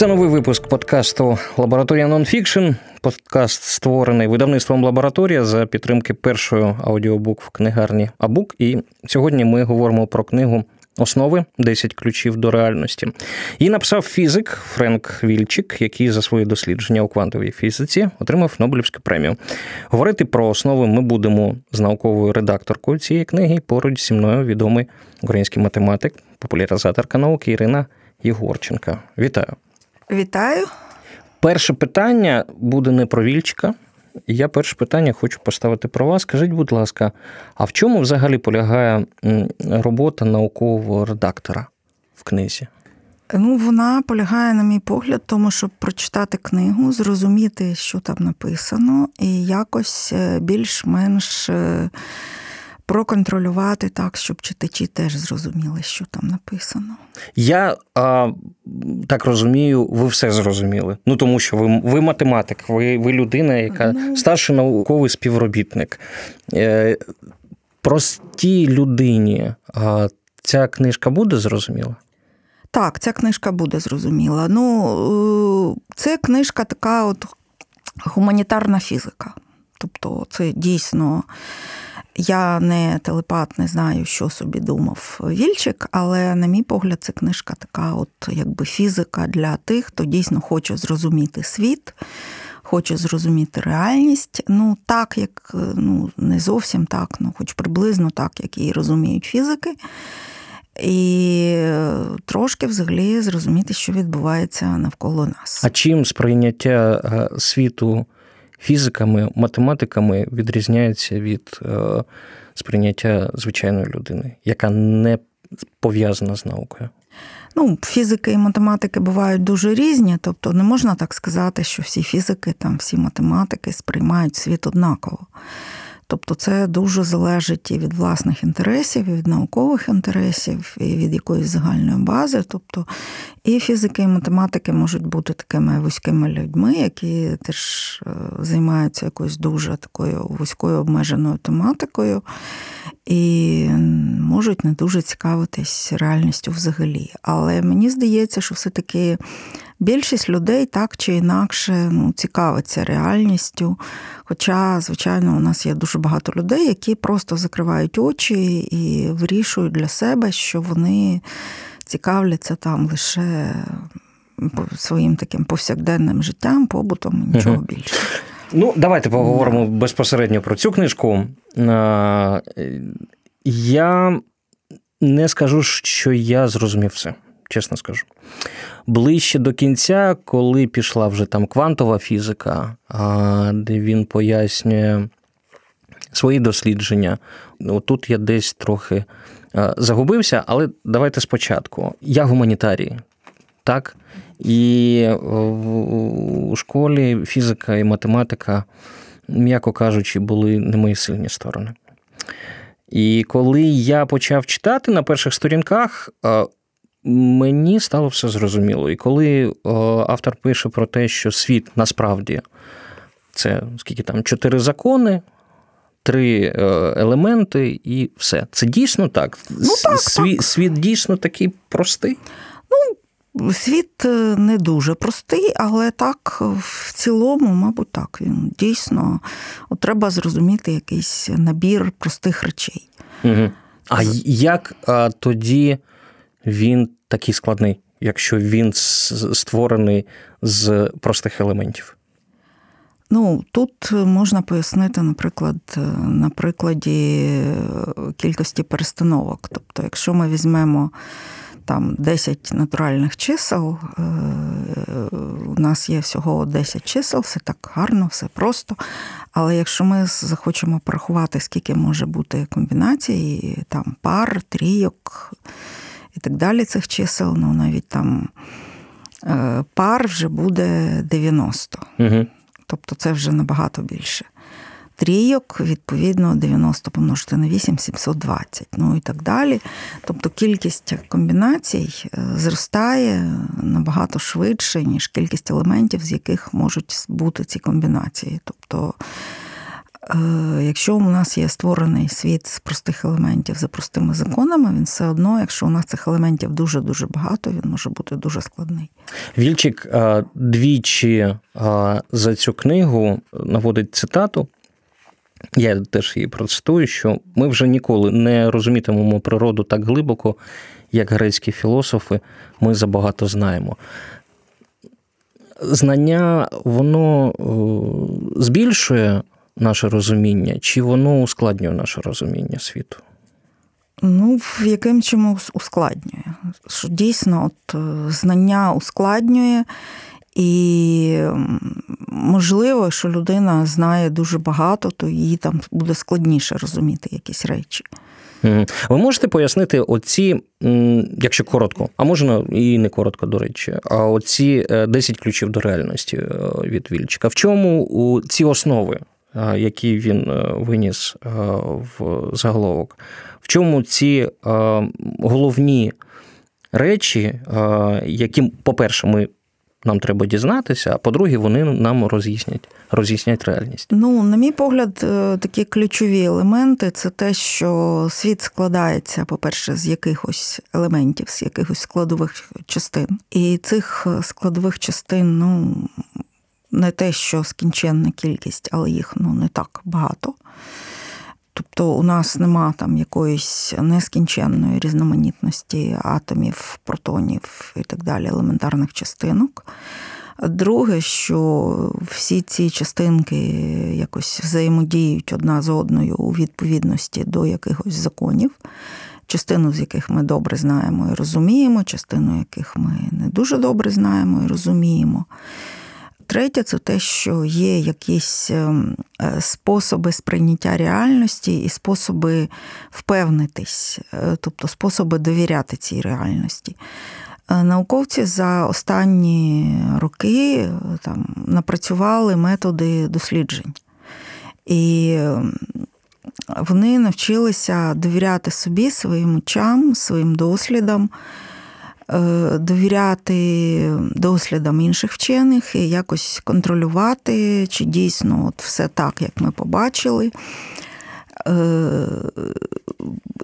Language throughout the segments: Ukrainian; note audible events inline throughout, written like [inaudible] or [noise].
Це новий випуск подкасту Лабораторія Нонфікшн. Подкаст створений видавництвом лабораторія за підтримки першої аудіобук в книгарні Абук. І сьогодні ми говоримо про книгу Основи 10 ключів до реальності. Її написав фізик Френк Вільчик, який за свої дослідження у квантовій фізиці отримав Нобелівську премію. Говорити про основи ми будемо з науковою редакторкою цієї книги. Поруч зі мною відомий український математик, популяризаторка науки Ірина Єгорченка. Вітаю! Вітаю. Перше питання буде не про Вільчика. Я перше питання хочу поставити про вас. Скажіть, будь ласка, а в чому взагалі полягає робота наукового редактора в книзі? Ну, вона полягає, на мій погляд, тому щоб прочитати книгу, зрозуміти, що там написано, і якось е, більш-менш е, проконтролювати так, щоб читачі теж зрозуміли, що там написано. Я а, так розумію, ви все зрозуміли. Ну тому що ви ви математик, ви ви людина, яка ну... старший науковий співробітник. Е, Простій людині а, ця книжка буде зрозуміла? Так, ця книжка буде зрозуміла. Ну, е, це книжка така от гуманітарна фізика. Тобто, це дійсно. Я не телепат, не знаю, що собі думав Вільчик, але, на мій погляд, це книжка така, от якби фізика для тих, хто дійсно хоче зрозуміти світ, хоче зрозуміти реальність. Ну, так, як ну, не зовсім так, ну хоч приблизно так, як її розуміють фізики. І трошки взагалі зрозуміти, що відбувається навколо нас. А чим сприйняття е, світу? Фізиками, математиками відрізняється від е, сприйняття звичайної людини, яка не пов'язана з наукою. Ну, фізики і математики бувають дуже різні, тобто не можна так сказати, що всі фізики, там всі математики сприймають світ однаково. Тобто це дуже залежить і від власних інтересів, і від наукових інтересів, і від якоїсь загальної бази. Тобто і фізики, і математики можуть бути такими вузькими людьми, які теж е, займаються якоюсь дуже такою вузькою обмеженою тематикою, і можуть не дуже цікавитись реальністю взагалі. Але мені здається, що все-таки більшість людей так чи інакше ну, цікавиться реальністю. Хоча, звичайно, у нас є дуже багато людей, які просто закривають очі і вирішують для себе, що вони цікавляться там лише своїм таким повсякденним життям, побутом і нічого більше. Ну, давайте поговоримо да. безпосередньо про цю книжку. Я не скажу, що я зрозумів все, чесно скажу. Ближче до кінця, коли пішла вже там квантова фізика, де він пояснює свої дослідження, ну, тут я десь трохи загубився, але давайте спочатку. Я гуманітарій, так? І у школі фізика і математика, м'яко кажучи, були не мої сильні сторони. І коли я почав читати на перших сторінках, мені стало все зрозуміло. І коли автор пише про те, що світ насправді це скільки там чотири закони, три е, елементи, і все. Це дійсно так. Ну, так, Світ, так. світ дійсно такий простий. Ну, світ е, не дуже простий, але так в цілому, мабуть, так. Він дійсно от треба зрозуміти якийсь набір простих речей. Угу. А як а, тоді він такий складний, якщо він створений з простих елементів? Ну, тут можна пояснити, наприклад, на прикладі кількості перестановок. Тобто, якщо ми візьмемо там 10 натуральних чисел, е, у нас є всього 10 чисел, все так гарно, все просто. Але якщо ми захочемо порахувати, скільки може бути комбінацій, там пар, трійок і так далі цих чисел, ну навіть там е, пар вже буде 90. Угу. Тобто це вже набагато більше. Трійок, відповідно, 90 помножити на 8 720, ну і так далі. Тобто кількість комбінацій е, зростає набагато швидше, ніж кількість елементів, з яких можуть бути ці комбінації. Тобто якщо у нас є створений світ з простих елементів за простими законами, він все одно, якщо у нас цих елементів дуже-дуже багато, він може бути дуже складний. Вільчик е, двічі е, за цю книгу наводить цитату. Я теж її процитую, що ми вже ніколи не розумітимемо природу так глибоко, як грецькі філософи, ми забагато знаємо. Знання, воно збільшує наше розуміння, чи воно ускладнює наше розуміння світу? Ну, в яким чимось ускладнює. Що Дійсно, от е, знання ускладнює, і можливо, що людина знає дуже багато, то їй там буде складніше розуміти якісь речі. Ви можете пояснити оці, якщо коротко, а можна і не коротко, до речі, а оці 10 е, ключів до реальності е, від Вільчика. В чому ці основи який він е, виніс е, в заголовок. В чому ці е, головні речі, які, по-перше, ми. Нам треба дізнатися, а по-друге, вони нам роз'яснять роз'яснять реальність. Ну, на мій погляд, такі ключові елементи це те, що світ складається, по-перше, з якихось елементів, з якихось складових частин. І цих складових частин, ну, не те, що скінченна кількість, але їх ну, не так багато. Тобто у нас нема там якоїсь нескінченної різноманітності атомів, протонів і так далі, елементарних частинок. Друге, що всі ці частинки якось взаємодіють одна з одною у відповідності до якихось законів, частину з яких ми добре знаємо і розуміємо, частину яких ми не дуже добре знаємо і розуміємо. Третє, це те, що є якісь ем, е, способи сприйняття реальності і способи впевнитись, е, тобто способи довіряти цій реальності. Е, науковці за останні роки там напрацювали методи досліджень. І ем, вони навчилися довіряти собі, своїм очам, своїм дослідам. Е, довіряти дослідам інших вчених і якось контролювати, чи дійсно от все так, як ми побачили. Е,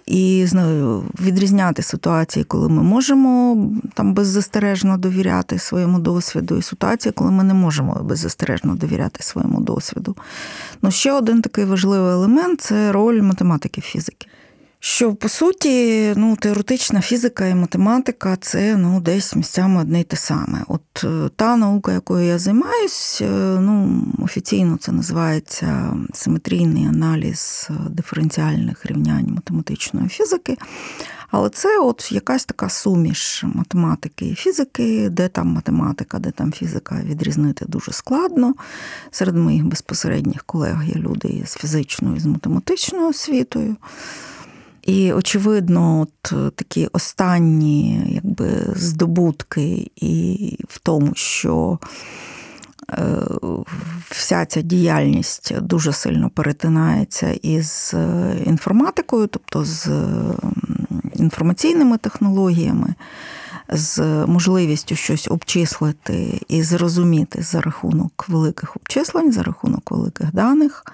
і знаю, відрізняти ситуації, коли ми можемо там беззастережно довіряти своєму досвіду, і ситуації, коли ми не можемо беззастережно довіряти своєму досвіду. Ну, ще один такий важливий елемент це роль математики фізики. Що по суті, ну, теоретична фізика і математика це ну, десь місцями одне й те саме. От е, та наука, якою я займаюсь, е, ну, офіційно це називається симетрійний аналіз диференціальних рівнянь математичної фізики. Але це от якась така суміш математики і фізики, де там математика, де там фізика відрізнити дуже складно. Серед моїх безпосередніх колег є люди з фізичною, і з математичною освітою. І, очевидно, от е, такі останні якби, здобутки, і в тому, що е, вся ця діяльність дуже сильно перетинається із е, інформатикою, тобто з інформаційними технологіями, з можливістю щось обчислити і зрозуміти за рахунок великих обчислень, за рахунок великих даних,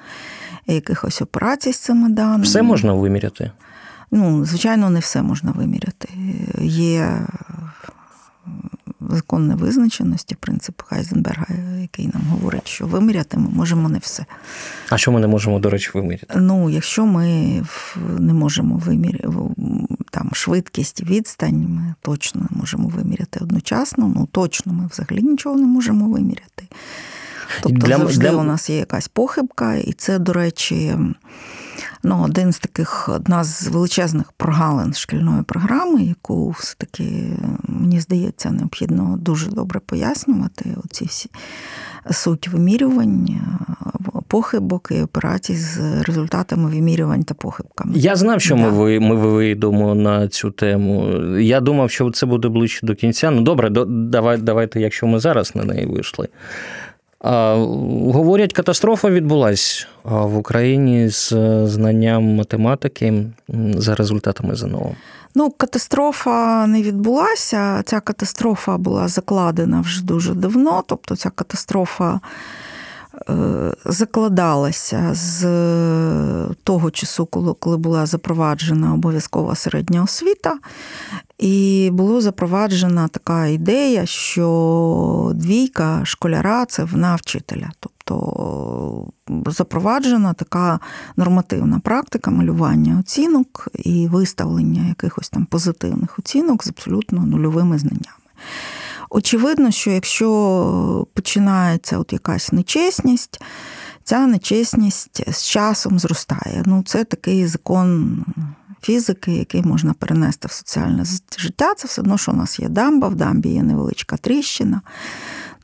якихось операцій з цими даними. Все можна виміряти. Ну, звичайно, не все можна виміряти. Є закон невизначеності, принцип Хайзенберга, який нам говорить, що виміряти ми можемо не все. А що ми не можемо, до речі, виміряти? Ну, якщо ми не можемо виміряти там швидкість, відстань, ми точно не можемо виміряти одночасно, ну точно ми взагалі нічого не можемо виміряти. Тобто для, завжди для... у нас є якась похибка, і це, до речі, ну, один з таких, одна з величезних прогалин шкільної програми, яку все-таки, мені здається, необхідно дуже добре пояснювати. Оці всі суть вимірювання, похибок і операцій з результатами вимірювань та похибками. Я знав, що да. ми ми вийдемо на цю тему. Я думав, що це буде ближче до кінця. Ну добре, давай, давайте, якщо ми зараз на неї вийшли. Говорять, катастрофа відбулась в Україні з знанням математики за результатами ЗНО. Ну, катастрофа не відбулася. Ця катастрофа була закладена вже дуже давно. Тобто, ця катастрофа закладалася з того часу, коли була запроваджена обов'язкова середня освіта, і була запроваджена така ідея, що двійка школяра це вна вчителя. Тобто запроваджена така нормативна практика малювання оцінок і виставлення якихось там позитивних оцінок з абсолютно нульовими знаннями. Очевидно, що якщо починається от якась нечесність, ця нечесність з часом зростає. Ну, Це такий закон фізики, який можна перенести в соціальне життя. Це все одно, що у нас є дамба, в дамбі є невеличка тріщина.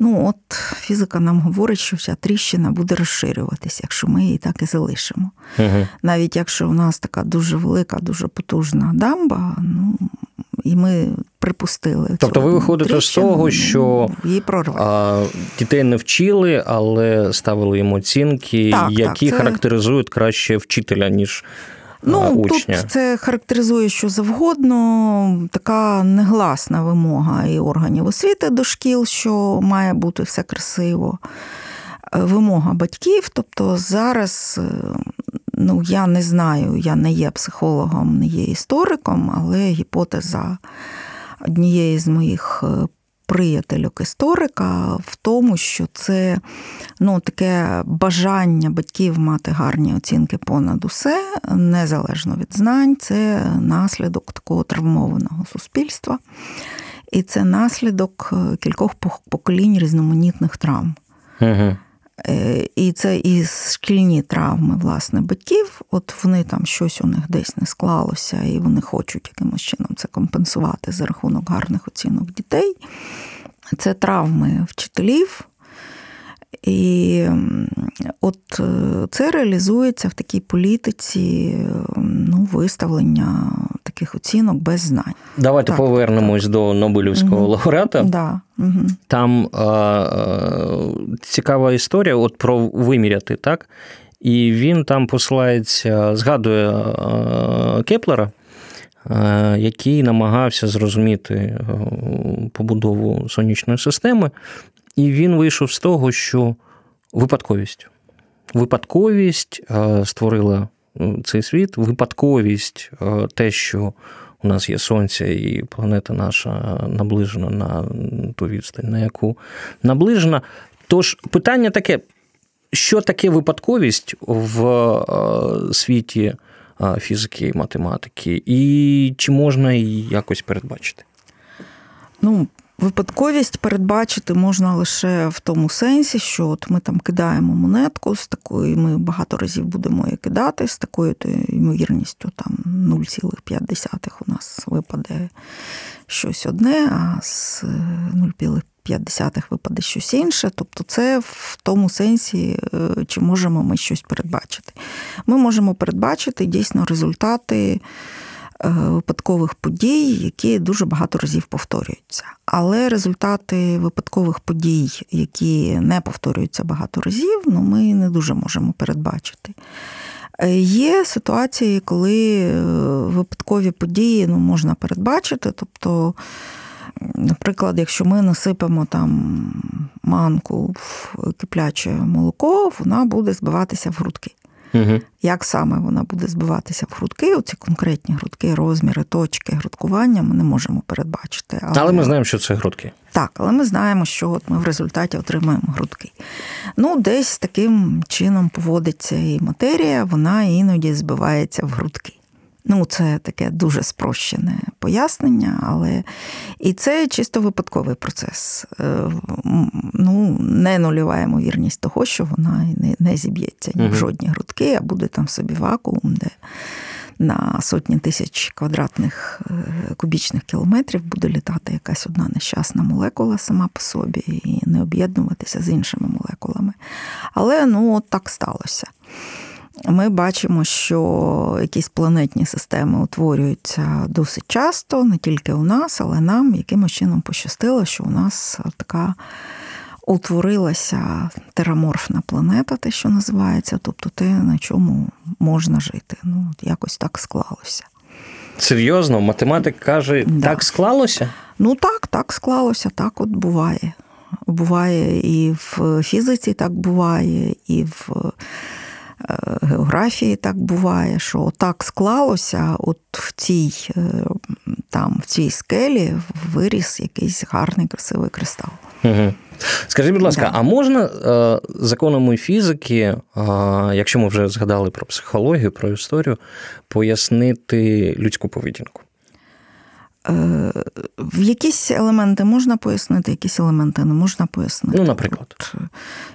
Ну, от фізика нам говорить, що ця тріщина буде розширюватися, якщо ми її так і залишимо. Угу. Навіть якщо у нас така дуже велика, дуже потужна дамба, ну і ми припустили. Тобто ви виходите тріщину, з того, що її а, дітей не вчили, але ставили їм оцінки, так, які так, це... характеризують краще вчителя, ніж. Ну, учня. Тут це характеризує що завгодно, така негласна вимога і органів освіти до шкіл, що має бути все красиво. Е, вимога батьків. Тобто зараз, е, ну я не знаю, я не є психологом, не є істориком, але гіпотеза однієї з моїх е, приятельок історика в тому, що це ну, таке бажання батьків мати гарні оцінки понад усе, незалежно від знань, це наслідок такого травмованого суспільства. І це наслідок кількох поколінь різноманітних травм. Угу. І це і шкільні травми власне батьків. От вони там щось у них десь не склалося, і вони хочуть якимось чином це компенсувати за рахунок гарних оцінок дітей. Це травми вчителів. І от е, це реалізується в такій політиці ну, виставлення таких оцінок без знань. Давайте так, повернемось так. до Нобелівського угу. лауреата. Да. Угу. Там а, а, цікава історія от про виміряти, так? І він там посилається, згадує а, Кеплера. Який намагався зрозуміти побудову сонячної системи, і він вийшов з того, що випадковість. Випадковість створила цей світ, випадковість, те, що у нас є сонце, і планета наша наближена на ту відстань, на яку наближена. Тож питання таке: що таке випадковість в світі фізики і математики, і чи можна її якось передбачити? Ну, Випадковість передбачити можна лише в тому сенсі, що от ми там кидаємо монетку з такою, ми багато разів будемо її кидати, з такою ймовірністю там 0,5 у нас випаде щось одне, а з 0,5 випаде щось інше. Тобто, це в тому сенсі, е, чи можемо ми щось передбачити. Ми можемо передбачити дійсно результати. Е, випадкових подій, які дуже багато разів повторюються. Але результати випадкових подій, які не повторюються багато разів, ну ми не дуже можемо передбачити. Е, є ситуації, коли е, випадкові події ну, можна передбачити. Тобто, наприклад, якщо ми насипемо там манку в кипляче молоко, вона буде збиватися в грудки. Угу. Як саме вона буде збиватися в грудки, оці конкретні грудки, розміри, точки грудкування ми не можемо передбачити. Але, але ми знаємо, що це грудки. Так, але ми знаємо, що от ми в результаті отримаємо грудки. Ну, десь таким чином поводиться і матерія, вона іноді збивається в грудки. Ну, це таке дуже спрощене пояснення, але і це чисто випадковий процес. Е, ну, не нульова ймовірність того, що вона не не зіб'ється ні в жодні грудки, а буде там собі вакуум, де на сотні тисяч квадратних е, кубічних кілометрів буде літати якась одна нещасна молекула сама по собі і не об'єднуватися з іншими молекулами. Але ну, от так сталося ми бачимо, що якісь планетні системи утворюються досить часто, не тільки у нас, але нам якимось чином пощастило, що у нас така утворилася тераморфна планета, те, що називається, тобто те, на чому можна жити. Ну, якось так склалося. Серйозно, математик каже, да. так склалося? Ну так, так склалося, так от буває. Буває і в фізиці так буває, і в географії так буває, що так склалося, от в цій там, в цій скелі виріс якийсь гарний, красивий кристал. Угу. Скажіть, будь ласка, да. а можна е, законами фізики, е, якщо ми вже згадали про психологію, про історію, пояснити людську поведінку? Е, в якісь елементи можна пояснити, якісь елементи не можна пояснити. Ну, наприклад, От,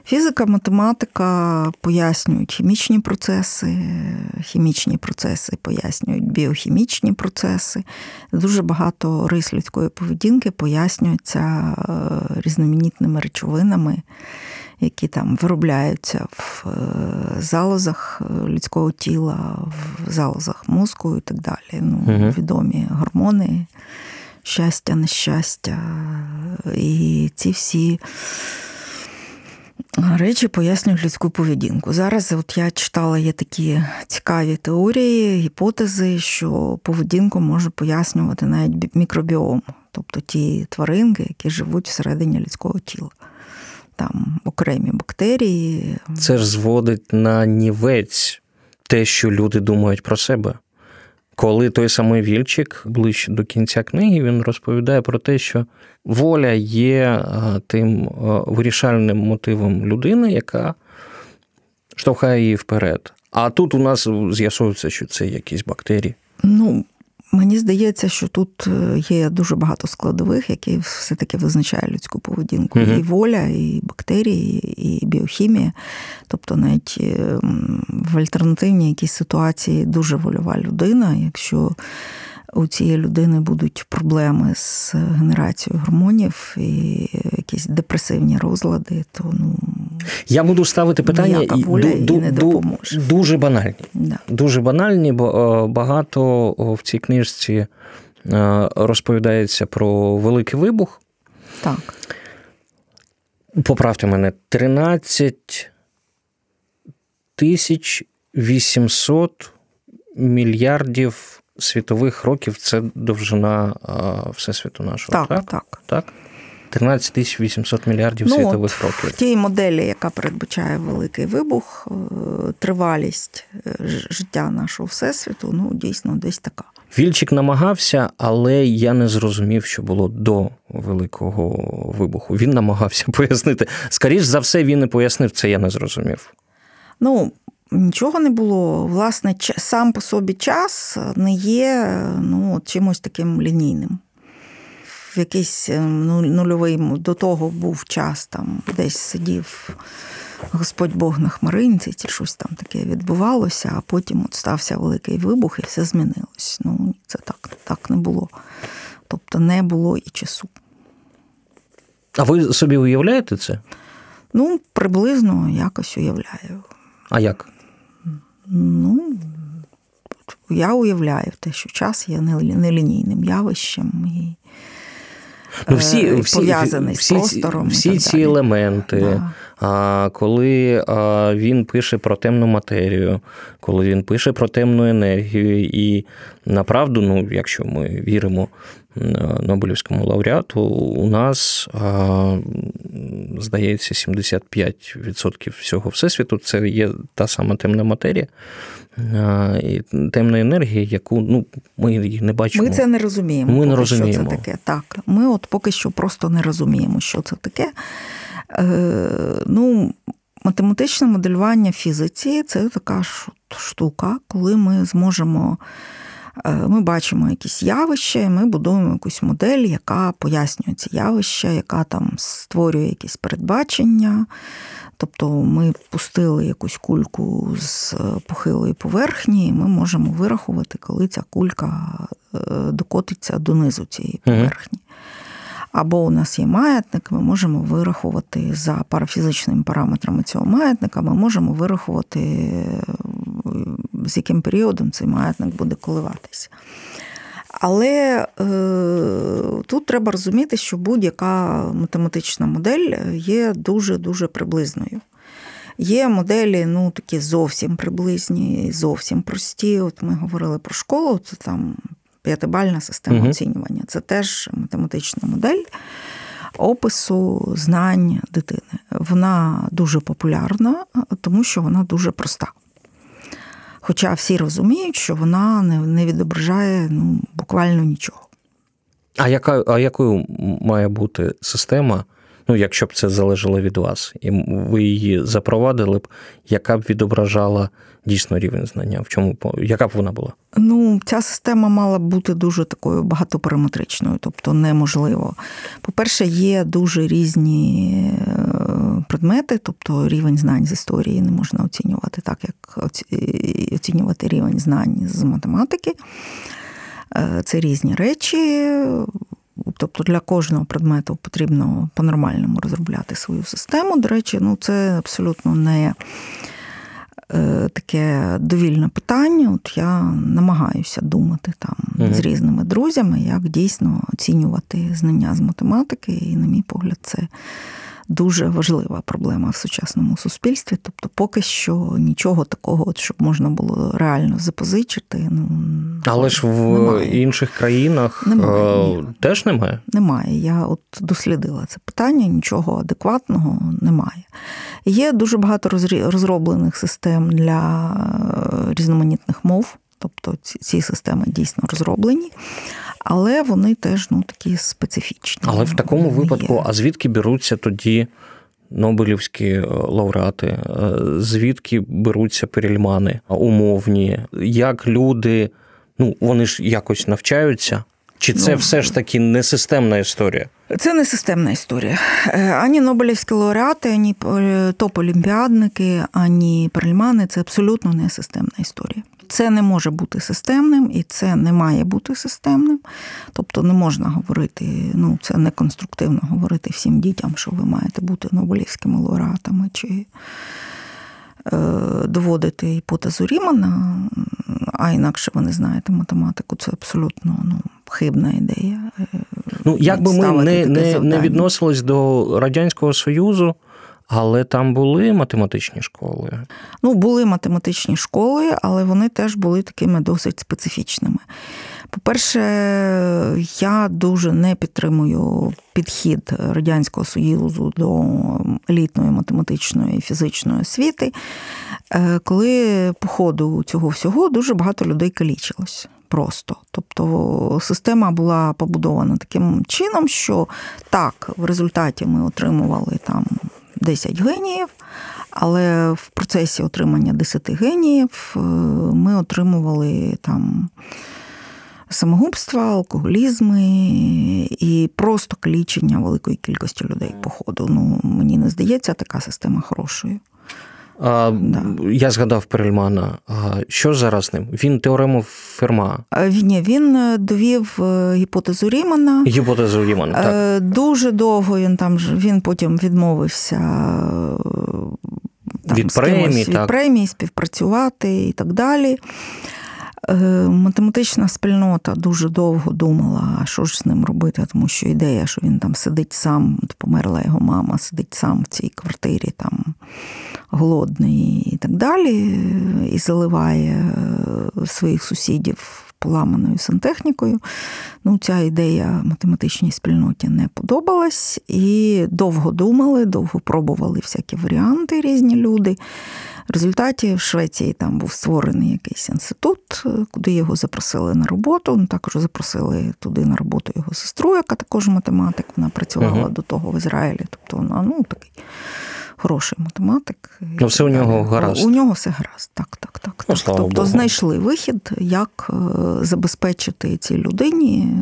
фізика, математика пояснюють хімічні процеси, хімічні процеси пояснюють біохімічні процеси. Дуже багато рис людської поведінки пояснюються е, різноманітними речовинами які там виробляються в е, залозах е, людського тіла, в залозах мозку і так далі. Ну, угу. Відомі гормони, щастя, нещастя. І ці всі. Речі пояснюють людську поведінку. Зараз от я читала, є такі цікаві теорії, гіпотези, що поведінку може пояснювати навіть мікробіом, тобто ті тваринки, які живуть всередині людського тіла там окремі бактерії. Це ж зводить на нівець те, що люди думають про себе. Коли той самий Вільчик ближче до кінця книги він розповідає про те, що воля є тим вирішальним мотивом людини, яка штовхає її вперед. А тут у нас з'ясується, що це якісь бактерії. Ну, Мені здається, що тут е, є дуже багато складових, які все-таки визначають людську поведінку. uh І воля, і бактерії, і біохімія. Тобто, навіть е, в альтернативній якійсь ситуації дуже вольова людина, якщо у цієї людини будуть проблеми з генерацією гормонів і якісь депресивні розлади, то ну я буду ставити питання і воля ду, не допоможе. дуже банальні. Да. Дуже банальні, бо е, багато в цій книжці е, розповідається про великий вибух. Так. Поправте мене, 13 тисяч 800 мільярдів світових років це довжина Всесвіту нашого. Так, так. так? 13 тисяч 800 мільярдів ну, світових от років. В тій моделі, яка передбачає великий вибух, е, тривалість е, життя нашого всесвіту, ну дійсно десь така. Вільчик намагався, але я не зрозумів, що було до великого вибуху. Він намагався [laughs] пояснити. Скоріше за все, він не пояснив це, я не зрозумів. Ну, Нічого не було. Власне, сам по собі час не є ну, чимось таким лінійним. В якийсь е, ну, нульовий до того був час, там десь сидів Господь Бог на хмаринці, чи щось там таке відбувалося, а потім от стався великий вибух і все змінилось. Ну, це так, так не було. Тобто не було і часу. А ви собі уявляєте це? Ну, приблизно якось уявляю. А як? Ну, я уявляю те, що час є нелінійним явищем і ну, всі, е, всі, пов'язаний всі, з простором. Всі, всі ці далі. елементи, да. а, коли а, він пише про темну матерію, коли він пише про темну енергію, і направду, ну, якщо ми віримо Нобелівському лауреату, у нас, здається, 75% всього всесвіту це є та сама темна матерія і темна енергія, яку ну, ми її не бачимо. Ми це не розуміємо. Ми не розуміємо. Що це таке. Так, Ми от поки що просто не розуміємо, що це таке. Е, ну, Математичне моделювання фізиці це така штука, коли ми зможемо. Е, ми бачимо якісь явища, і ми будуємо якусь модель, яка пояснює ці явища, яка там створює якісь передбачення. Тобто ми пустили якусь кульку з похилої поверхні, і ми можемо вирахувати, коли ця кулька е, докотиться донизу цієї поверхні. Або у нас є маятник, ми можемо вирахувати за парафізичними параметрами цього маятника, ми можемо вирахувати, з яким періодом цей маятник буде коливатися. Але е, тут треба розуміти, що будь-яка математична модель є дуже-дуже приблизною. Є моделі, ну, такі зовсім приблизні, зовсім прості. От ми говорили про школу, це там п'ятибальна система угу. оцінювання. Це теж математична модель. опису знань дитини. Вона дуже популярна, тому що вона дуже проста. Хоча всі розуміють, що вона не відображає ну, буквально нічого. А яка, а якою має бути система, ну, якщо б це залежало від вас, і ви її запровадили б, яка б відображала дійсно рівень знання? В чому яка б вона була? Ну, ця система мала б бути дуже такою багатопараметричною, тобто неможливо. По-перше, є дуже різні е, предмети, тобто рівень знань з історії не можна оцінювати так, як оцінювати рівень знань з математики. Е, це різні речі. Тобто для кожного предмету потрібно по-нормальному розробляти свою систему. До речі, ну це абсолютно не е, таке довільне питання. От я намагаюся думати там mm з різними друзями, як дійсно оцінювати знання з математики, і, на мій погляд, це дуже важлива проблема в сучасному суспільстві. Тобто, поки що нічого такого, от, щоб можна було реально запозичити. Ну але ж в немає. інших країнах немає, е, теж немає. Немає. Я от дослідила це питання, нічого адекватного немає. Є дуже багато розроблених систем для е, різноманітних мов. Тобто ці системи дійсно розроблені, але вони теж ну, такі специфічні. Але в такому випадку, є. а звідки беруться тоді Нобелівські е, лауреати, е, звідки беруться перельмани умовні, як люди, ну вони ж якось навчаються? Чи це ну, все ж таки не системна історія? Це не системна історія. Е, ані Нобелівські лауреати, ані топ-олімпіадники, ані перельмани це абсолютно не системна історія. Це не може бути системним і це не має бути системним. Тобто не можна говорити, ну це не конструктивно говорити всім дітям, що ви маєте бути Нобелівськими лауреатами чи е, доводити гіпотезу Рімана, а інакше ви не знаєте математику. Це абсолютно ну, хибна ідея. Е, ну, як би ми не, не, не відносились до Радянського Союзу. Але там були математичні школи? Ну, були математичні школи, але вони теж були такими досить специфічними. По-перше, я дуже не підтримую підхід Радянського Союзу до елітної математичної і фізичної освіти, е, коли по ходу цього всього дуже багато людей калічилось. Просто. Тобто система була побудована таким чином, що так, в результаті ми отримували там 10 геніїв, але в процесі отримання 10 геніїв е, ми отримували там самогубства, алкоголізми і просто клічення великої кількості людей по ходу. Ну, Мені не здається, така система хорошою. А, да. Я згадав Перельмана. А Що зараз з ним? Він теорему Ферма. Ні, він е, довів е, гіпотезу Рімана. Гіпотезу Рімана, так. Е, дуже довго він там він потім відмовився там, від премії, від премії співпрацювати і так далі. Е, математична спільнота дуже довго думала, що ж з ним робити, тому що ідея, що він там сидить сам, померла його мама, сидить сам в цій квартирі, там голодний і так далі, і заливає е, своїх сусідів поламаною сантехнікою. Ну, Ця ідея математичній спільноті не подобалась, і довго думали, довго пробували всякі варіанти різні люди. В результаті в Швеції там був створений якийсь інститут, куди його запросили на роботу. Ну, також запросили туди на роботу його сестру, яка також математик. Вона працювала uh до того в Ізраїлі. Тобто вона ну, такий хороший математик. Ну, все у нього гаразд. У нього все гаразд. Так, так, так. Ну, так. Тобто Богу. знайшли вихід, як е, забезпечити цій людині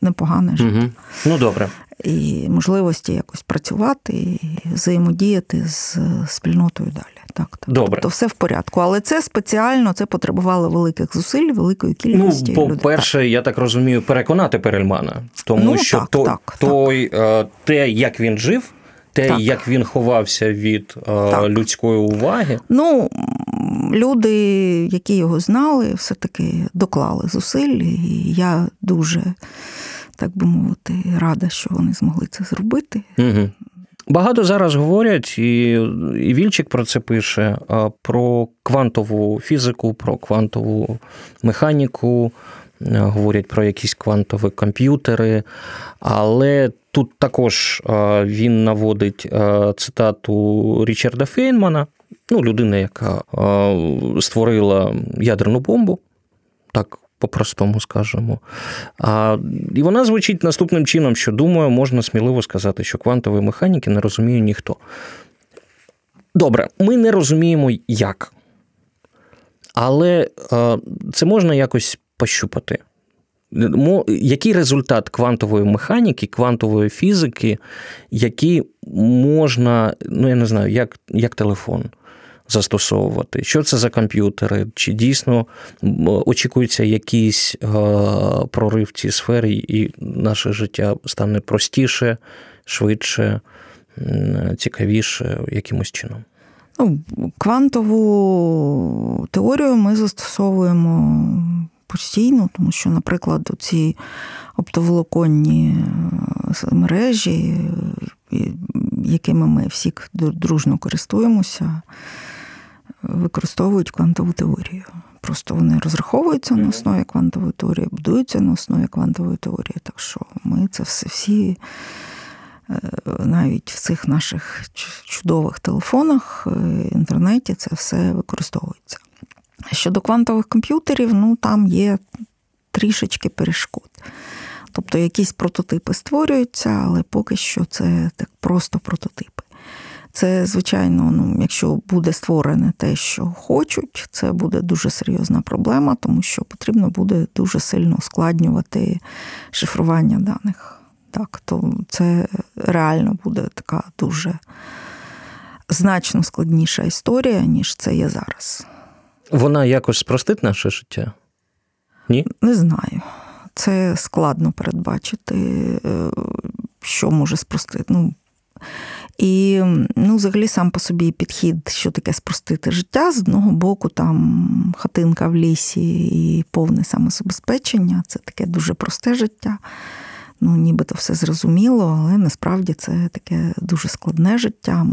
непогане життя. Угу. Ну, добре і можливості якось працювати, і взаємодіяти з спільнотою далі. Так, так. Добре. Тобто все в порядку. Але це спеціально це потребувало великих зусиль, великої кількості. Ну, по-перше, людей. я так розумію, переконати Перельмана, тому ну, що так, то, так, той, так. те, як він жив. Те, так. як він ховався від так. людської уваги, ну люди, які його знали, все таки доклали зусиль, і я дуже так би мовити, рада, що вони змогли це зробити. Угу. Багато зараз говорять, і і Вільчик про це пише: про квантову фізику, про квантову механіку. Говорять про якісь квантові комп'ютери, але тут також він наводить цитату Річарда Фейнмана, ну, людина, яка створила ядерну бомбу. Так по-простому скажемо. А, І вона звучить наступним чином, що думаю, можна сміливо сказати, що квантової механіки не розуміє ніхто. Добре, ми не розуміємо, як. Але а, це можна якось пощупати. Який результат квантової механіки, квантової фізики, які можна, ну я не знаю, як як телефон застосовувати. Що це за комп'ютери? Чи дійсно очікується якийсь е, прорив в цій сфері, і наше життя стане простіше, швидше, цікавіше якимось чином? Ну, Квантову теорію ми застосовуємо постійно, тому що, наприклад, ці оптоволоконні е, мережі, якими ми всі дружно користуємося, використовують квантову теорію. Просто вони розраховуються на основі квантової теорії, будуються на основі квантової теорії. Так що ми це все всі е, навіть в цих наших чудових телефонах, е, інтернеті це все використовується. Щодо квантових комп'ютерів, ну там є трішечки перешкод. Тобто якісь прототипи створюються, але поки що це так просто прототипи. Це, звичайно, ну, якщо буде створене те, що хочуть, це буде дуже серйозна проблема, тому що потрібно буде дуже сильно ускладнювати шифрування даних. Так, то це реально буде така дуже значно складніша історія, ніж це є зараз. Вона якось спростить наше життя? Ні? Не знаю. Це складно передбачити, е, що може спростити. Ну, і ну, взагалі сам по собі підхід, що таке спростити життя. З одного боку, там хатинка в лісі і повне самозабезпечення це таке дуже просте життя. Ну, нібито все зрозуміло, але насправді це таке дуже складне життя.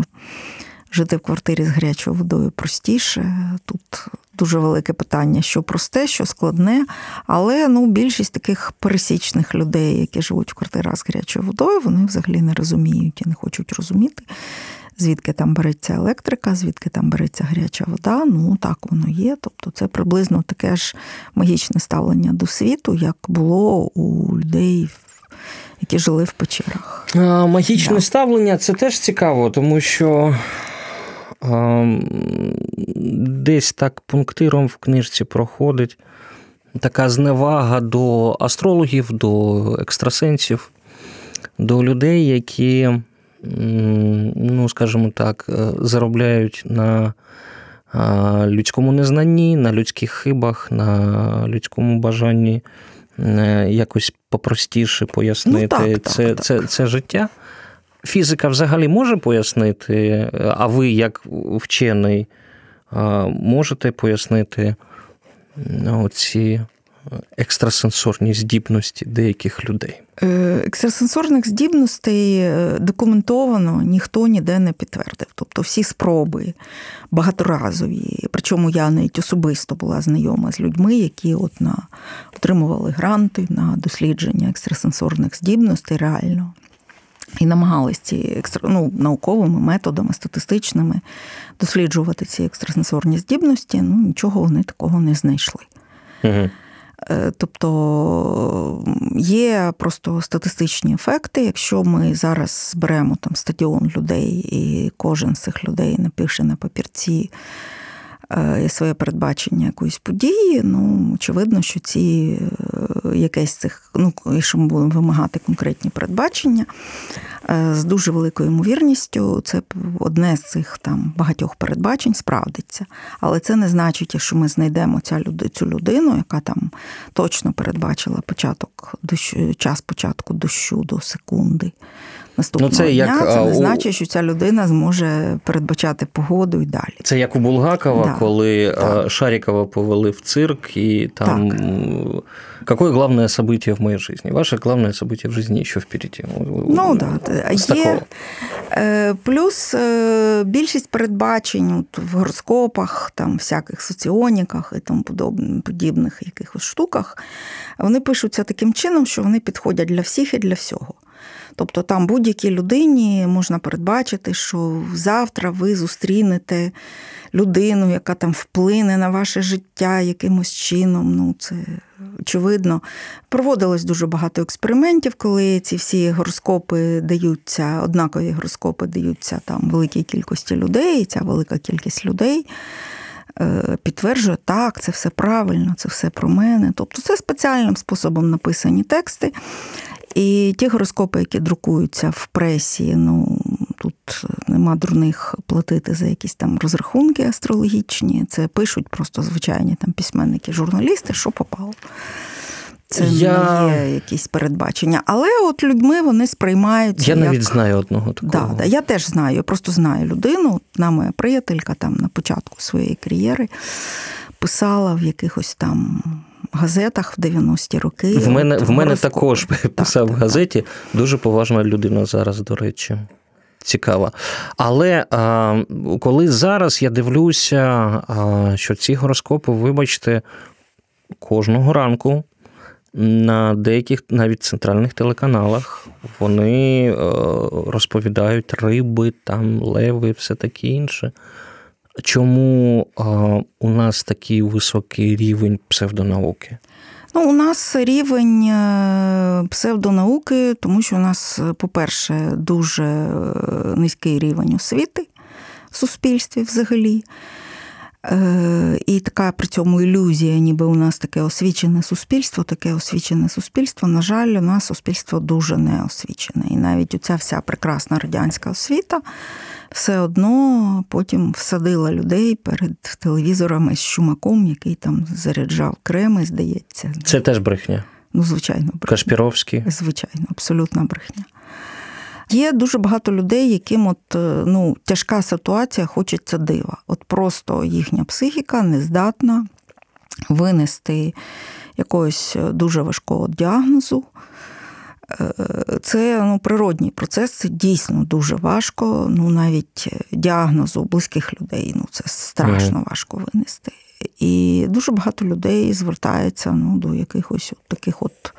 Жити в квартирі з гарячою водою простіше. Тут дуже велике питання, що просте, що складне. Але ну, більшість таких пересічних людей, які живуть в квартирах з гарячою водою, вони взагалі не розуміють і не хочуть розуміти, звідки там береться електрика, звідки там береться гаряча вода. Ну так воно є. Тобто це приблизно таке ж магічне ставлення до світу, як було у людей. Які жили в печерах. Магічне да. ставлення це теж цікаво, тому що десь так пунктиром в книжці проходить така зневага до астрологів, до екстрасенсів, до людей, які, ну, скажімо так, е, заробляють на людському незнанні, на людських хибах, на людському бажанні е, якось попростіше пояснити ну, так, це, так, це, так. це життя. Фізика взагалі може пояснити, а ви, як вчений, можете пояснити ці екстрасенсорні здібності деяких людей? Е, екстрасенсорних здібностей е, документовано ніхто ніде не підтвердив. Тобто всі спроби багаторазові. Причому я навіть особисто була знайома з людьми, які от на отримували гранти на дослідження екстрасенсорних здібностей реально. І намагались ці ну, науковими методами, статистичними досліджувати ці екстрасенсорні здібності, ну нічого вони такого не знайшли. Угу. Тобто є просто статистичні ефекти. Якщо ми зараз зберемо там стадіон людей, і кожен з цих людей напише на папірці Е, своє передбачення якоїсь події, ну, очевидно, що ці е, якесь цих, ну, якщо ми будемо вимагати конкретні передбачення, е, з дуже великою ймовірністю це одне з цих там багатьох передбачень справдиться. Але це не значить, якщо ми знайдемо цю людину, яка там точно передбачила початок час початку дощу до секунди наступного ну, це дня, як, це не у... значить, що ця людина зможе передбачати погоду і далі. Це як у Булгакова, да. коли так. Шарикова повели в цирк, і там так. какое главное событие в моей жизни? Ваше главное событие в жизни еще впереди. Ну да, є е, плюс е, більшість передбачень в гороскопах, там всяких соціоніках і тому подібних якихось штуках, вони пишуться таким чином, що вони підходять для всіх і для всього. Тобто там будь-якій людині можна передбачити, що завтра ви зустрінете людину, яка там вплине на ваше життя якимось чином. Ну, це очевидно. Проводилось дуже багато експериментів, коли ці всі гороскопи даються, однакові гороскопи даються там великій кількості людей, і ця велика кількість людей. Е, підтверджує, так, це все правильно, це все про мене. Тобто це спеціальним способом написані тексти. І ті гороскопи, які друкуються в пресі, ну тут нема дурних платити за якісь там розрахунки астрологічні. Це пишуть просто звичайні там письменники, журналісти, що попало. Це я... не є якісь передбачення. Але от людьми вони сприймаються. Я як... навіть знаю одного такого. Да, да, Я теж знаю, я просто знаю людину. Одна моя приятелька там на початку своєї кар'єри писала в якихось там газетах в 90-ті роки. В мене в мене також писав так, в газеті. Так. Дуже поважна людина зараз, до речі. Цікава. Але а, коли зараз я дивлюся, а, що ці гороскопи, вибачте, кожного ранку на деяких навіть центральних телеканалах вони а, розповідають риби, там леви, все таке інше. Чому у нас такий високий рівень псевдонауки? Ну, у нас рівень е, псевдонауки, тому що у нас, по-перше, дуже е, низький рівень освіти в суспільстві взагалі. Е, і така при цьому ілюзія, ніби у нас таке освічене суспільство, таке освічене суспільство. На жаль, у нас суспільство дуже не освічене. І навіть оця вся прекрасна радянська освіта все одно потім всадила людей перед телевізорами з Шумаком, який там заряджав креми, здається. Це теж брехня. Ну, звичайно, брехня. Кашпіровський. Звичайно, абсолютна брехня. Є дуже багато людей, яким от, е, ну, тяжка ситуація, хочеться дива. От просто їхня психіка не здатна винести якогось е, дуже важкого діагнозу. Е, це ну, природній процес, це дійсно дуже важко. Ну, навіть діагнозу близьких людей ну, це страшно mm. важко винести. І дуже багато людей звертається ну, до якихось от таких от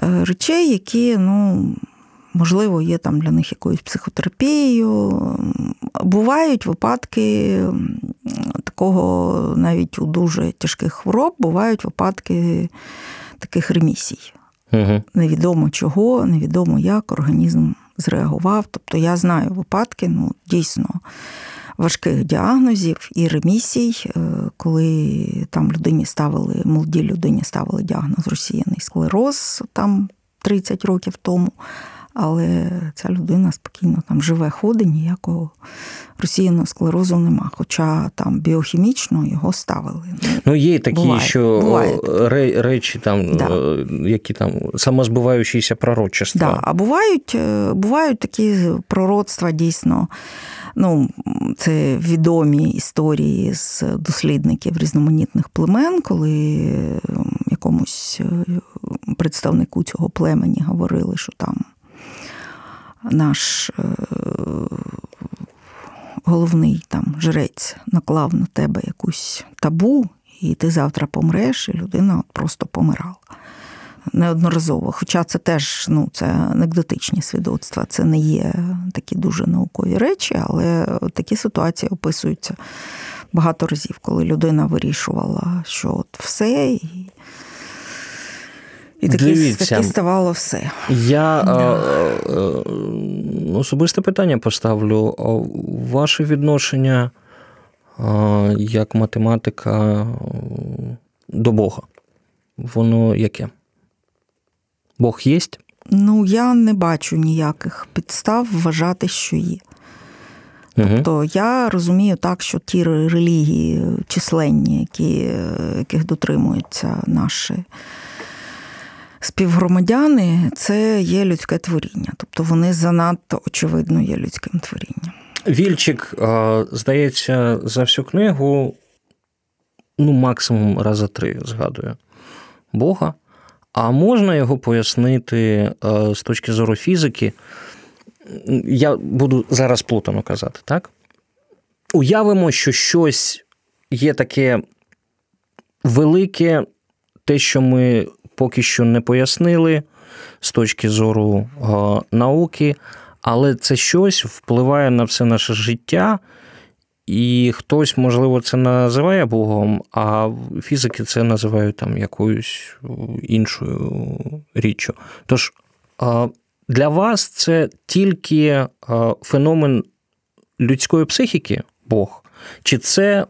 речей, які ну, можливо, є там для них якоюсь психотерапією. Бувають випадки такого навіть у дуже тяжких хвороб, бувають випадки таких ремісій. Угу. Невідомо чого, невідомо як організм зреагував. Тобто я знаю випадки, ну, дійсно. Важких діагнозів і ремісій, е, коли там людині ставили, молодій людині ставили діагноз розсіяний склероз там 30 років тому але ця людина спокійно там живе, ходить, ніякого росіяного склерозу нема. Хоча там біохімічно його ставили. Ну, є такі, буває, що буває речі, там, да. Е, які там самозбуваючіся пророчества. Да. А бувають, е, бувають такі пророцтва дійсно. Ну, це відомі історії з дослідників різноманітних племен, коли якомусь е, представнику цього племені говорили, що там наш е, головний там жрець наклав на тебе якусь табу, і ти завтра помреш, і людина просто помирала. Неодноразово. Хоча це теж ну, це анекдотичні свідоцтва, це не є такі дуже наукові речі, але такі ситуації описуються багато разів, коли людина вирішувала, що от все, і і таке, ставало все. Я yeah. особисте питання поставлю. Ваше відношення як математика до Бога? Воно яке? Бог є? Ну, я не бачу ніяких підстав вважати, що є. Тобто я розумію так, що ті релігії численні, які, яких дотримуються наші співгромадяни це є людське творіння, тобто вони занадто очевидно є людським творінням. Вільчик, здається, за всю книгу, ну, максимум раза три згадує Бога. А можна його пояснити з точки зору фізики? Я буду зараз плутано казати, так? Уявимо, що щось є таке велике, те, що ми поки що не пояснили з точки зору науки, але це щось впливає на все наше життя, і хтось, можливо, це називає Богом, а фізики це називають там якоюсь іншою річчю. Тож для вас це тільки феномен людської психіки, Бог, чи це,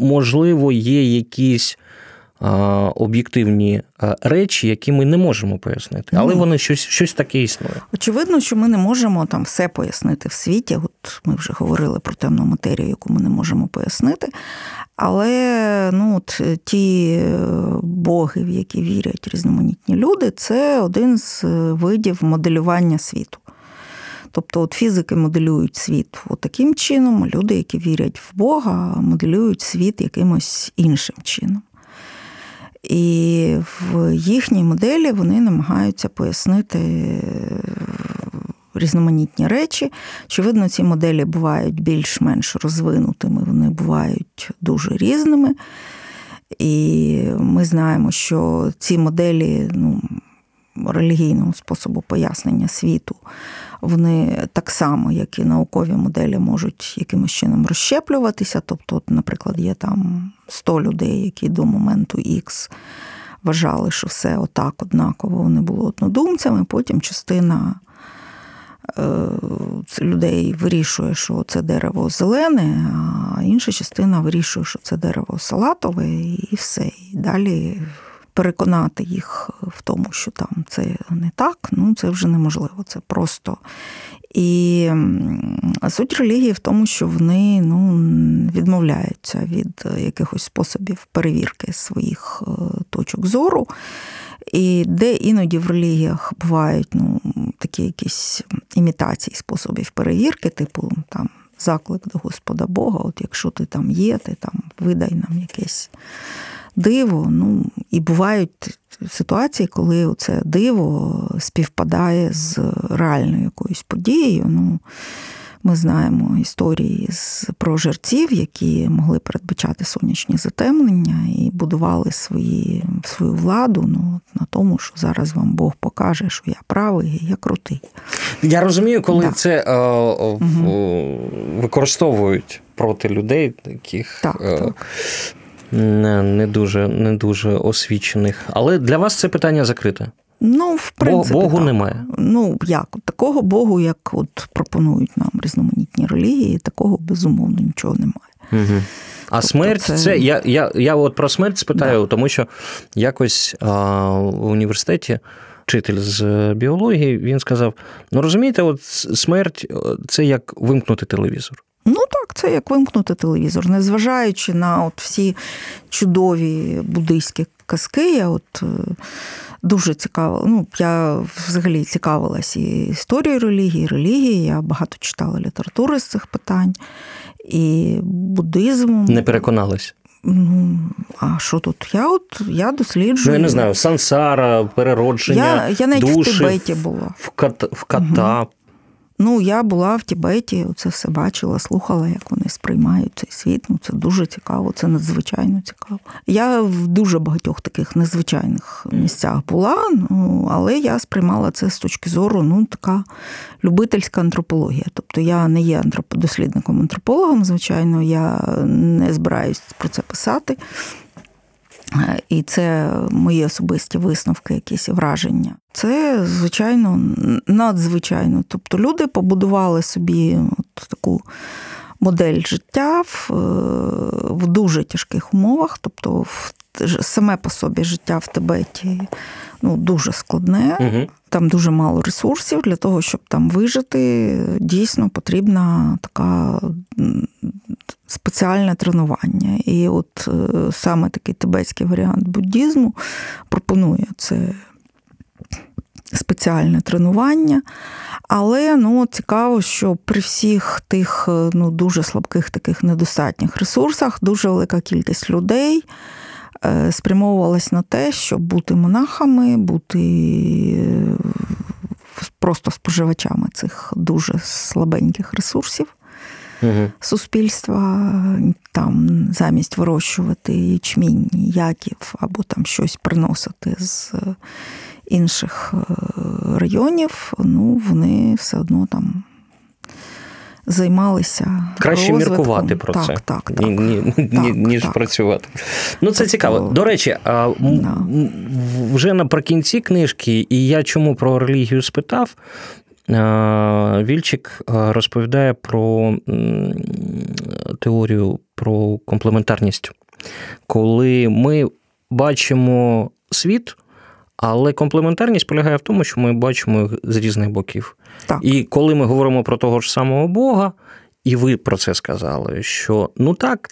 можливо, є якісь об'єктивні речі, які ми не можемо пояснити, але вони щось щось таке існує. Очевидно, що ми не можемо там все пояснити в світі. От ми вже говорили про темну матерію, яку ми не можемо пояснити. Але ну, от, ті е, боги, в які вірять різноманітні люди, це один з видів моделювання світу. Тобто от фізики моделюють світ от таким чином, люди, які вірять в Бога, моделюють світ якимось іншим чином. І в їхній моделі вони намагаються пояснити е, різноманітні речі. Очевидно, ці моделі бувають більш-менш розвинутими, вони бувають дуже різними. І ми знаємо, що ці моделі ну, релігійного способу пояснення світу, вони так само, як і наукові моделі, можуть якимось чином розщеплюватися. Тобто, наприклад, є там 100 людей, які до моменту Х вважали, що все отак однаково вони були однодумцями, потім частина. Е, людей вирішує, що це дерево зелене, а інша частина вирішує, що це дерево салатове, і все. І далі переконати їх в тому, що там це не так, ну це вже неможливо. Це просто. І суть релігії в тому, що вони ну, відмовляються від якихось способів перевірки своїх е, точок зору. І де іноді в релігіях бувають ну, такі якісь імітації способів перевірки, типу там заклик до Господа Бога, от якщо ти там є, ти там видай нам якесь диво. Ну, І бувають ситуації, коли це диво співпадає з реальною якоюсь подією. Ну, Ми знаємо історії з, про жерців, які могли передбачати сонячні затемнення і будували свої, свою владу ну, на тому, що зараз вам Бог покаже, що я правий, я крутий. Я розумію, коли да. це е, угу. використовують проти людей, таких так, е, так не не, дуже не дуже освічених. Але для вас це питання закрите. Ну, в принципі, Богу так. немає. Ну, як? Такого Богу, як от пропонують нам різноманітні релігії, такого безумовно нічого немає. Угу. А тобто смерть це... це я я, я от про смерть спитаю, да. тому що якось а, в університеті вчитель з біології він сказав: ну розумієте, от смерть це як вимкнути телевізор. Ну так, це як вимкнути телевізор, незважаючи на от всі чудові буддийські казки, я от е, дуже цікава. Ну, я взагалі цікавилася і історією релігії, релігії. Я багато читала літератури з цих питань і буддизмом. Не переконалась. Ну, а що тут? Я от я досліджую. Ну, я не знаю, сансара, переродження. Я я навіть душі, в Тибеті була. В, кат, в кота, угу. Ну, я була в Тібеті, це все бачила, слухала, як вони сприймають цей світ. Ну, це дуже цікаво, це надзвичайно цікаво. Я в дуже багатьох таких незвичайних місцях була, ну, але я сприймала це з точки зору, ну, така любительська антропологія. Тобто я не є дослідником антропологом, звичайно, я не збираюсь про це писати. І це мої особисті висновки, якісь враження. Це, звичайно, надзвичайно. Тобто люди побудували собі от таку модель життя в, в дуже тяжких умовах. Тобто, в, саме по собі життя в Тибеті ну, дуже складне. Угу. Там дуже мало ресурсів для того, щоб там вижити. Дійсно потрібна така спеціальне тренування. І от е, саме такий тибетський варіант буддізму пропонує це спеціальне тренування. Але ну, цікаво, що при всіх тих ну, дуже слабких таких недостатніх ресурсах дуже велика кількість людей е, спрямовувалась на те, щоб бути монахами, бути е, просто споживачами цих дуже слабеньких ресурсів. Угу. Суспільства там замість вирощувати ячмінь, яків або там щось приносити з інших е, районів, ну вони все одно там. Займалися краще розвитком. міркувати про так, це, так, так, ні, ні, так, ніж так. працювати. Ну це тобто... цікаво. До речі, а, да. вже наприкінці книжки, і я чому про релігію спитав, Вільчик розповідає про теорію про комплементарність, коли ми бачимо світ. Але комплементарність полягає в тому, що ми бачимо їх з різних боків. Так. І коли ми говоримо про того ж самого Бога, і ви про це сказали, що ну так,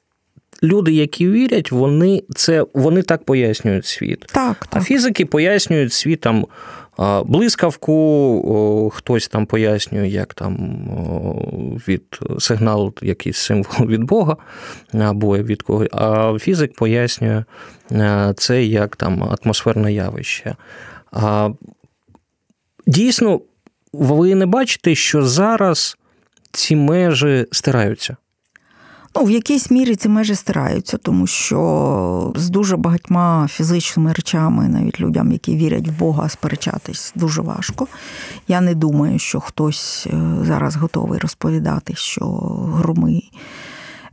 люди, які вірять, вони це вони так пояснюють світ. Так, так. А фізики пояснюють світ там блискавку, хтось там пояснює, як там від сигнал, якийсь символ від Бога або від когось, а фізик пояснює це як там атмосферне явище. Дійсно, ви не бачите, що зараз ці межі стираються. Ну, в якійсь мірі ці межі стираються, тому що з дуже багатьма фізичними речами, навіть людям, які вірять в Бога, сперечатись дуже важко. Я не думаю, що хтось е, зараз готовий розповідати, що громи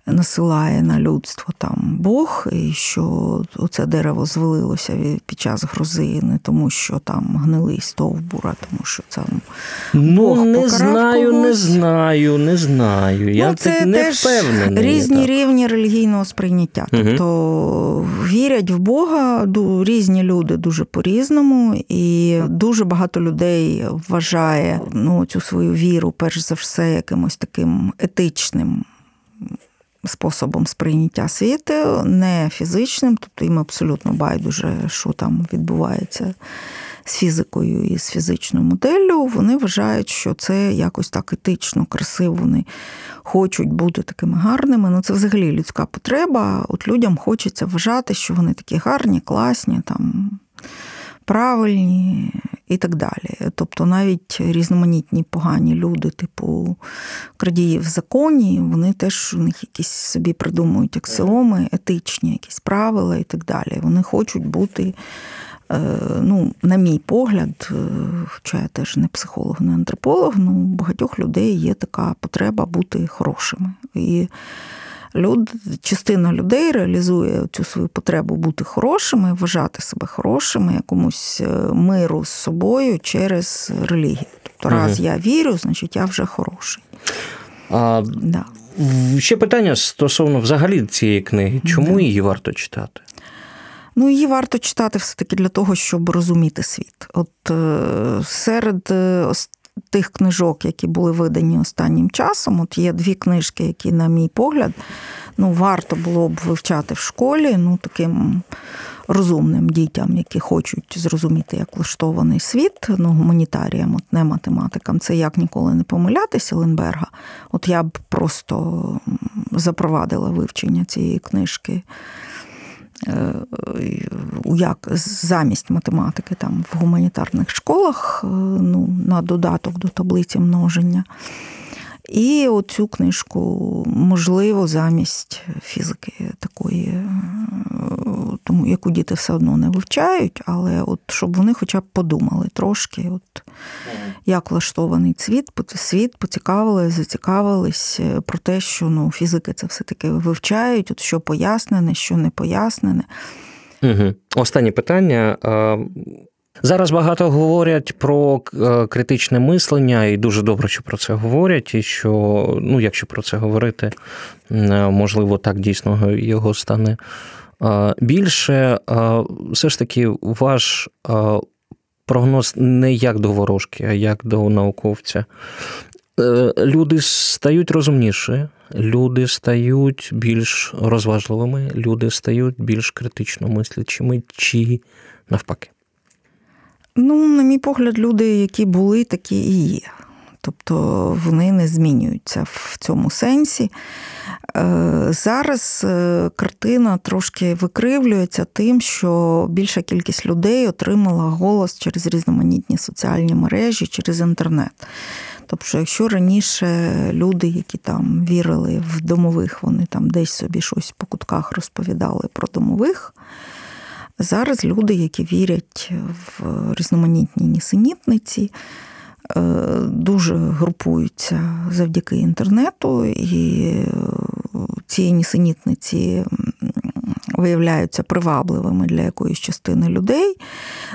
насилає на людство там Бог, і що це дерево звалилося під час грози, не тому, що там гнилий стовбур, а тому що це ну, Бог не знаю, когось. не знаю, не знаю. Я ну, це не теж впевнений. Різні так. рівні релігійного сприйняття. Угу. Тобто вірять в Бога різні люди дуже по-різному, і дуже багато людей вважає ну, цю свою віру, перш за все, якимось таким етичним способом сприйняття світу, не фізичним, тобто їм абсолютно байдуже, що там відбувається з фізикою і з фізичною моделлю. Вони вважають, що це якось так етично, красиво. Вони хочуть бути такими гарними. Ну, це взагалі людська потреба. От людям хочеться вважати, що вони такі гарні, класні, там. Правильні і так далі. Тобто навіть різноманітні погані люди, типу крадії в законі, вони теж у них якісь собі придумують аксіоми, етичні якісь правила і так далі. Вони хочуть бути, ну, на мій погляд, хоча я теж не психолог, не антрополог, ну, у багатьох людей є така потреба бути хорошими. І Люд, частина людей реалізує цю свою потребу бути хорошими, вважати себе хорошими, якомусь миру з собою через релігію. Тобто, раз угу. я вірю, значить я вже хороший. А, да. Ще питання стосовно взагалі цієї книги. Чому її варто читати? Ну, її варто читати все-таки для того, щоб розуміти світ. От серед тих книжок, які були видані останнім часом, от є дві книжки, які, на мій погляд, ну, варто було б вивчати в школі, ну, таким розумним дітям, які хочуть зрозуміти, як влаштований світ, ну, гуманітаріям, от не математикам, це як ніколи не помилятися Ленберга. От я б просто запровадила вивчення цієї книжки. Як замість математики там в гуманітарних школах ну, на додаток до таблиці множення. І оцю книжку, можливо, замість фізики такої, тому яку діти все одно не вивчають, але от щоб вони хоча б подумали трошки, от як влаштований світ, світ поцікавили, зацікавились про те, що ну, фізики це все-таки вивчають, от що пояснене, що не пояснене. Угу. Останнє питання. Зараз багато говорять про критичне мислення, і дуже добре, що про це говорять. І що, ну, якщо про це говорити, можливо, так дійсно його стане більше. Все ж таки, ваш прогноз не як до ворожки, а як до науковця. Е, люди стають розумніші, люди стають більш розважливими, люди стають більш критично мислячими, чи навпаки. Ну, на мій погляд, люди, які були, такі і є. Тобто вони не змінюються в цьому сенсі. Е, зараз е, картина трошки викривлюється тим, що більша кількість людей отримала голос через різноманітні соціальні мережі, через інтернет. Тобто, якщо раніше люди, які там вірили в домових, вони там десь собі щось по кутках розповідали про домових. Зараз люди, які вірять в різноманітні нісенітниці, дуже групуються завдяки інтернету, і ці нісенітниці виявляються привабливими для якоїсь частини людей.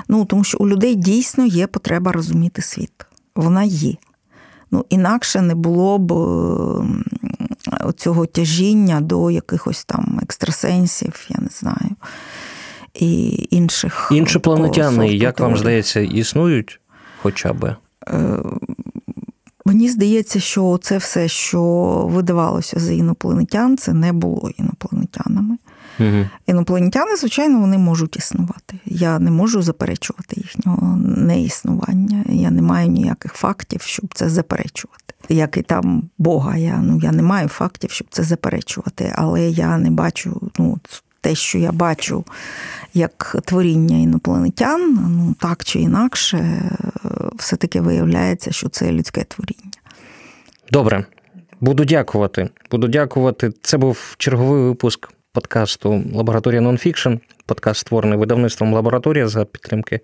Ну, Тому що у людей дійсно є потреба розуміти світ. Вона є. Ну, Інакше не було б цього тяжіння до якихось там екстрасенсів, я не знаю і інших. Іншопланетяни, як вам здається, існують хоча б? Е, мені здається, що це все, що видавалося за інопланетян, це не було інопланетянами. Угу. Інопланетяни, звичайно, вони можуть існувати. Я не можу заперечувати їхнього неіснування. Я не маю ніяких фактів, щоб це заперечувати. Як і там Бога, я ну я не маю фактів, щоб це заперечувати, але я не бачу ну, те, що я бачу як творіння інопланетян, ну так чи інакше, все-таки виявляється, що це людське творіння. Добре, буду дякувати. Буду дякувати. Це був черговий випуск подкасту Лабораторія Нонфікшн. Подкаст створений видавництвом Лабораторія за підтримки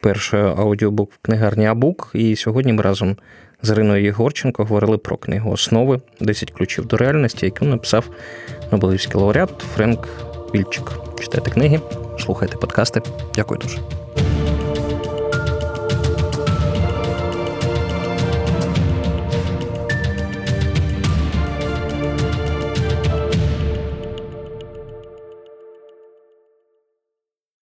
першої аудіобук в книгарні Абук. І сьогодні ми разом з Іриною Єгорченко говорили про книгу Основи 10 ключів до реальності, яку написав Нобелівський лауреат Френк Вільчик. Читайте книги, слухайте подкасти. Дякую дуже.